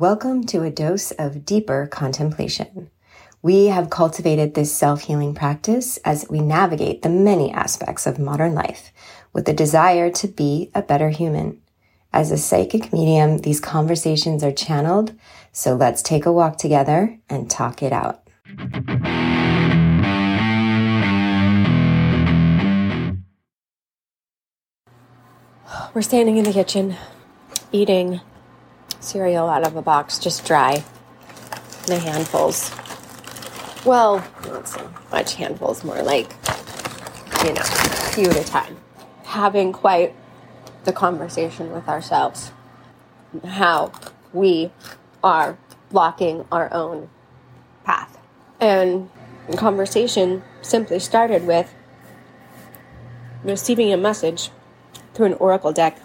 Welcome to a dose of deeper contemplation. We have cultivated this self healing practice as we navigate the many aspects of modern life with the desire to be a better human. As a psychic medium, these conversations are channeled, so let's take a walk together and talk it out. We're standing in the kitchen eating cereal out of a box, just dry, the handfuls. Well, not so much handfuls, more like, you know, a few at a time. Having quite the conversation with ourselves, how we are blocking our own path. And conversation simply started with receiving a message through an oracle deck.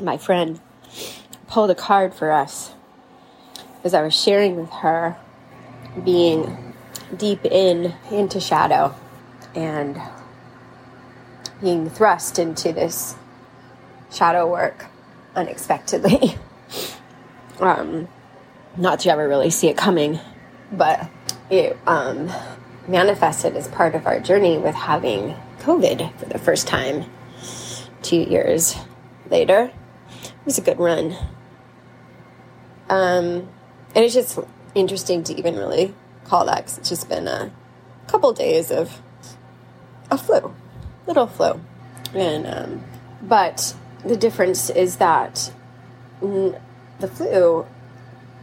My friend pulled a card for us as I was sharing with her being deep in into shadow and being thrust into this shadow work unexpectedly. um, not to ever really see it coming, but it um, manifested as part of our journey with having COVID for the first time two years later. It was a good run. Um, and it's just interesting to even really call that because it's just been a couple days of a flu, little flu. And, um, but the difference is that n- the flu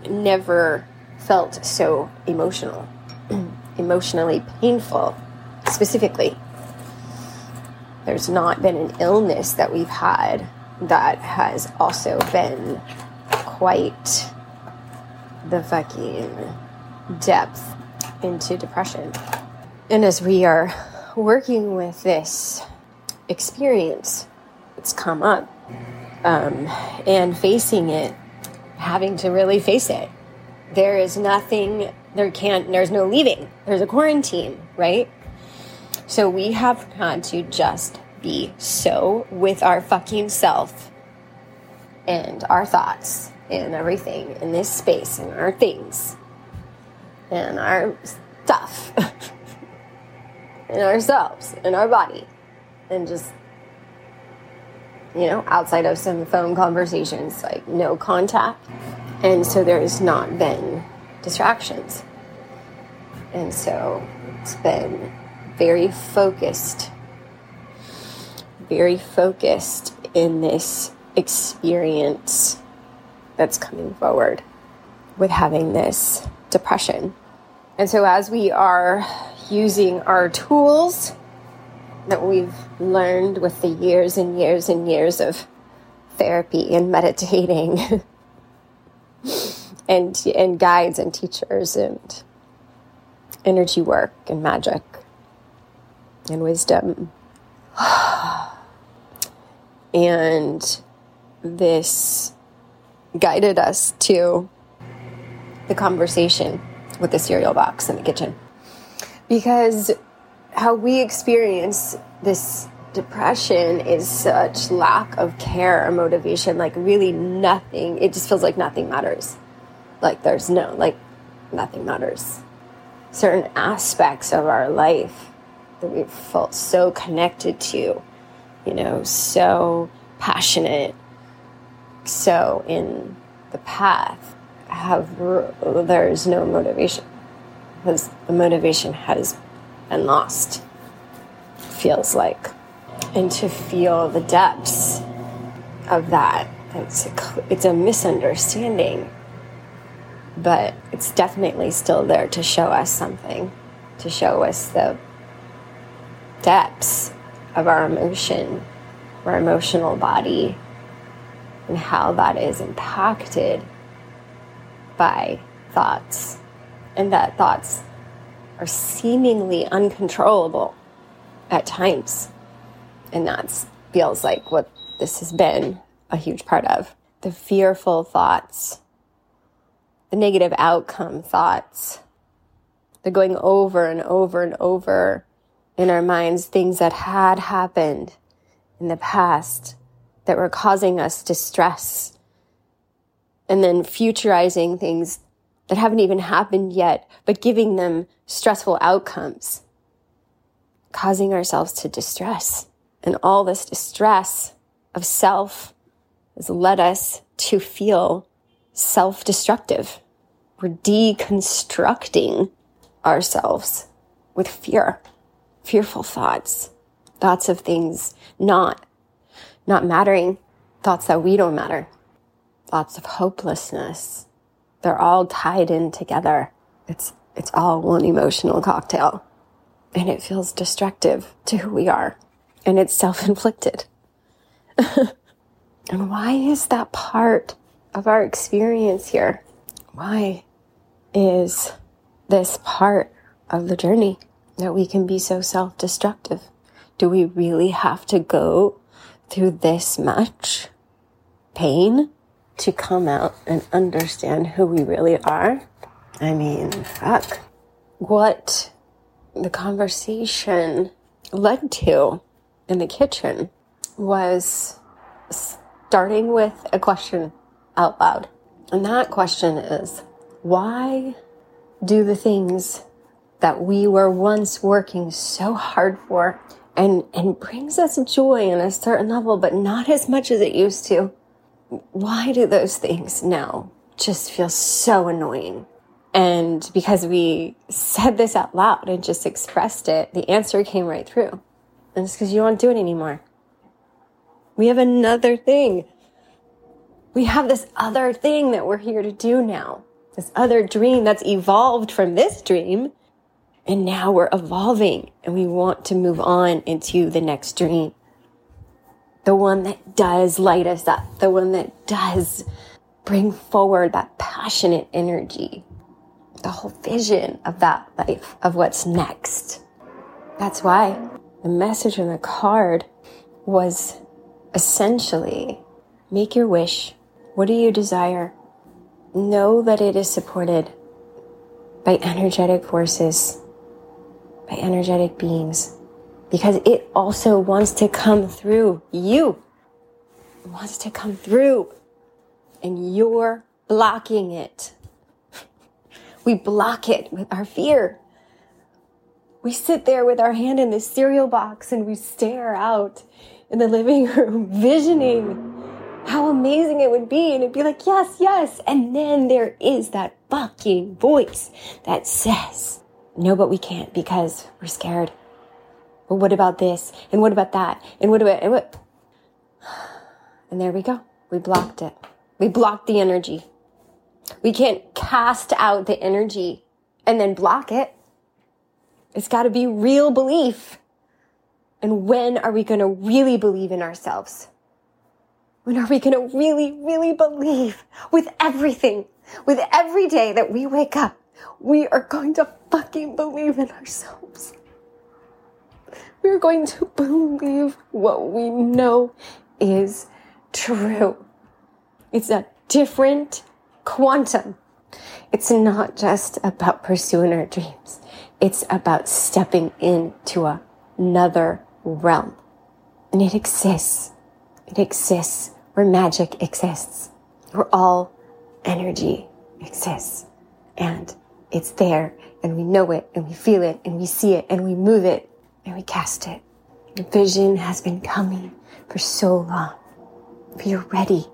never felt so emotional, emotionally painful, specifically. There's not been an illness that we've had that has also been quite the fucking depth into depression. And as we are working with this experience it's come up um, and facing it, having to really face it, there is nothing, there can't, there's no leaving. There's a quarantine, right? So we have had to just be so with our fucking self and our thoughts and everything in this space and our things and our stuff. And ourselves and our body. And just you know outside of some phone conversations like no contact. And so there's not been distractions. And so it's been very focused very focused in this experience that's coming forward with having this depression. And so, as we are using our tools that we've learned with the years and years and years of therapy and meditating and and guides and teachers and energy work and magic and wisdom and this guided us to the conversation with the cereal box in the kitchen. Because how we experience this depression is such lack of care or motivation, like really nothing, it just feels like nothing matters. Like there's no, like nothing matters. Certain aspects of our life that we've felt so connected to, you know, so passionate so in the path have there's no motivation. Because the motivation has been lost feels like. And to feel the depths of that it's a, it's a misunderstanding. But it's definitely still there to show us something to show us the depths of our emotion our emotional body and how that is impacted by thoughts, and that thoughts are seemingly uncontrollable at times. And that feels like what this has been a huge part of. The fearful thoughts, the negative outcome thoughts, the going over and over and over in our minds things that had happened in the past that were causing us distress and then futurizing things that haven't even happened yet, but giving them stressful outcomes, causing ourselves to distress. And all this distress of self has led us to feel self destructive. We're deconstructing ourselves with fear, fearful thoughts, thoughts of things not, not mattering, thoughts that we don't matter, thoughts of hopelessness. They're all tied in together. It's, it's all one emotional cocktail and it feels destructive to who we are and it's self inflicted. and why is that part of our experience here? Why is this part of the journey that we can be so self destructive? Do we really have to go through this much pain to come out and understand who we really are? I mean, fuck. What the conversation led to in the kitchen was starting with a question out loud. And that question is why do the things that we were once working so hard for and, and brings us joy on a certain level, but not as much as it used to? Why do those things now just feel so annoying? And because we said this out loud and just expressed it, the answer came right through. And it's because you don't do it anymore. We have another thing. We have this other thing that we're here to do now. This other dream that's evolved from this dream. And now we're evolving and we want to move on into the next dream. The one that does light us up. The one that does bring forward that passionate energy. The whole vision of that life, of what's next. That's why the message on the card was essentially make your wish. What do you desire? Know that it is supported by energetic forces, by energetic beings, because it also wants to come through you. It wants to come through, and you're blocking it. we block it with our fear. We sit there with our hand in the cereal box and we stare out in the living room, visioning how amazing it would be. And it'd be like, yes, yes. And then there is that fucking voice that says, no, but we can't because we're scared. But what about this? And what about that? And what about, and what? And there we go. We blocked it. We blocked the energy. We can't cast out the energy and then block it. It's got to be real belief. And when are we going to really believe in ourselves? When are we going to really, really believe with everything, with every day that we wake up, we are going to fucking believe in ourselves. We're going to believe what we know is true. It's a different quantum. It's not just about pursuing our dreams. It's about stepping into another realm. And it exists. It exists where magic exists, where all energy exists. And it's there, and we know it, and we feel it, and we see it, and we move it, and we cast it. The vision has been coming for so long. If you're ready,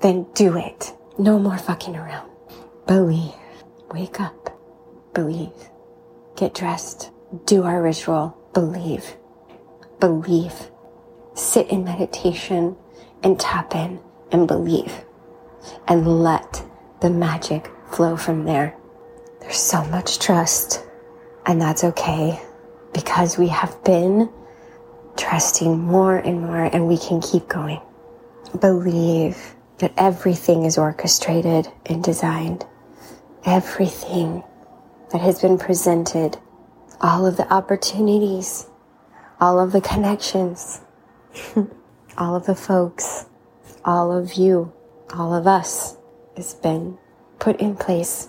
then do it. No more fucking around. Believe. Wake up. Believe get dressed, do our ritual, believe, believe, sit in meditation and tap in and believe and let the magic flow from there. There's so much trust and that's okay because we have been trusting more and more and we can keep going. Believe that everything is orchestrated and designed. Everything that has been presented, all of the opportunities, all of the connections, all of the folks, all of you, all of us has been put in place.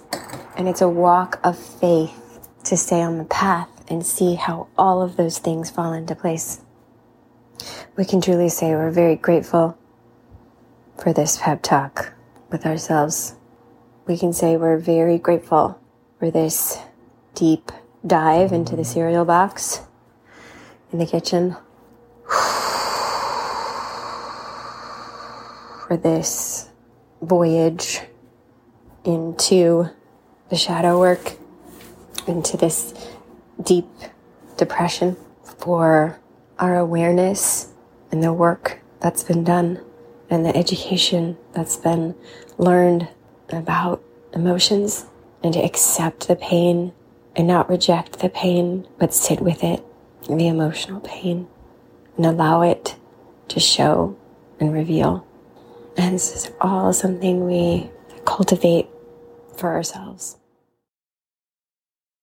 And it's a walk of faith to stay on the path and see how all of those things fall into place. We can truly say we're very grateful for this pep talk. with ourselves. We can say we're very grateful for this deep dive into the cereal box in the kitchen. For this voyage into the shadow work, into this deep depression, for our awareness and the work that's been done and the education that's been learned about emotions and to accept the pain and not reject the pain, but sit with it, the emotional pain, and allow it to show and reveal. And this is all something we cultivate for ourselves.